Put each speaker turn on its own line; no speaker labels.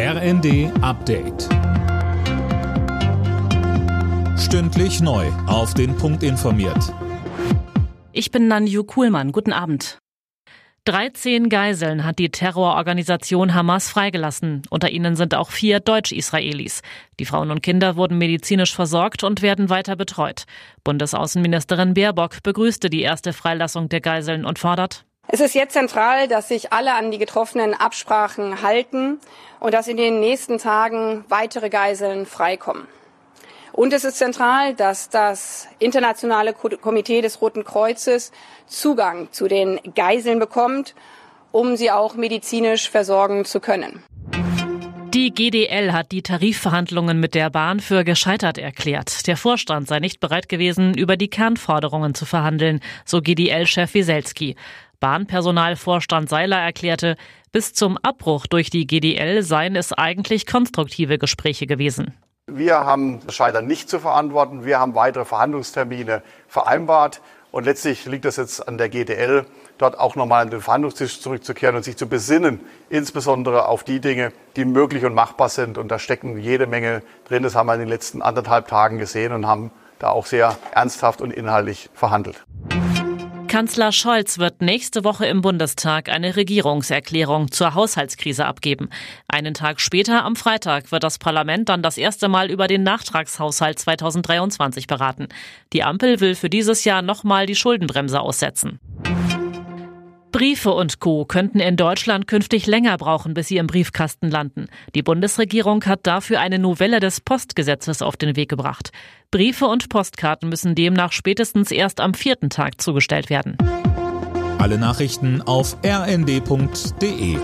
RND Update. Stündlich neu. Auf den Punkt informiert.
Ich bin Nanju Kuhlmann. Guten Abend. 13 Geiseln hat die Terrororganisation Hamas freigelassen. Unter ihnen sind auch vier Deutsch-Israelis. Die Frauen und Kinder wurden medizinisch versorgt und werden weiter betreut. Bundesaußenministerin Baerbock begrüßte die erste Freilassung der Geiseln und fordert,
es ist jetzt zentral, dass sich alle an die getroffenen Absprachen halten und dass in den nächsten Tagen weitere Geiseln freikommen. Und es ist zentral, dass das Internationale Komitee des Roten Kreuzes Zugang zu den Geiseln bekommt, um sie auch medizinisch versorgen zu können.
Die GDL hat die Tarifverhandlungen mit der Bahn für gescheitert erklärt. Der Vorstand sei nicht bereit gewesen, über die Kernforderungen zu verhandeln, so GDL-Chef Wieselski. Bahnpersonalvorstand Seiler erklärte, bis zum Abbruch durch die GDL seien es eigentlich konstruktive Gespräche gewesen.
Wir haben das Scheitern nicht zu verantworten. Wir haben weitere Verhandlungstermine vereinbart. Und letztlich liegt es jetzt an der GDL, dort auch nochmal an den Verhandlungstisch zurückzukehren und sich zu besinnen, insbesondere auf die Dinge, die möglich und machbar sind. Und da stecken jede Menge drin. Das haben wir in den letzten anderthalb Tagen gesehen und haben da auch sehr ernsthaft und inhaltlich verhandelt.
Kanzler Scholz wird nächste Woche im Bundestag eine Regierungserklärung zur Haushaltskrise abgeben. Einen Tag später, am Freitag, wird das Parlament dann das erste Mal über den Nachtragshaushalt 2023 beraten. Die Ampel will für dieses Jahr nochmal die Schuldenbremse aussetzen. Briefe und Co. könnten in Deutschland künftig länger brauchen, bis sie im Briefkasten landen. Die Bundesregierung hat dafür eine Novelle des Postgesetzes auf den Weg gebracht. Briefe und Postkarten müssen demnach spätestens erst am vierten Tag zugestellt werden.
Alle Nachrichten auf rnd.de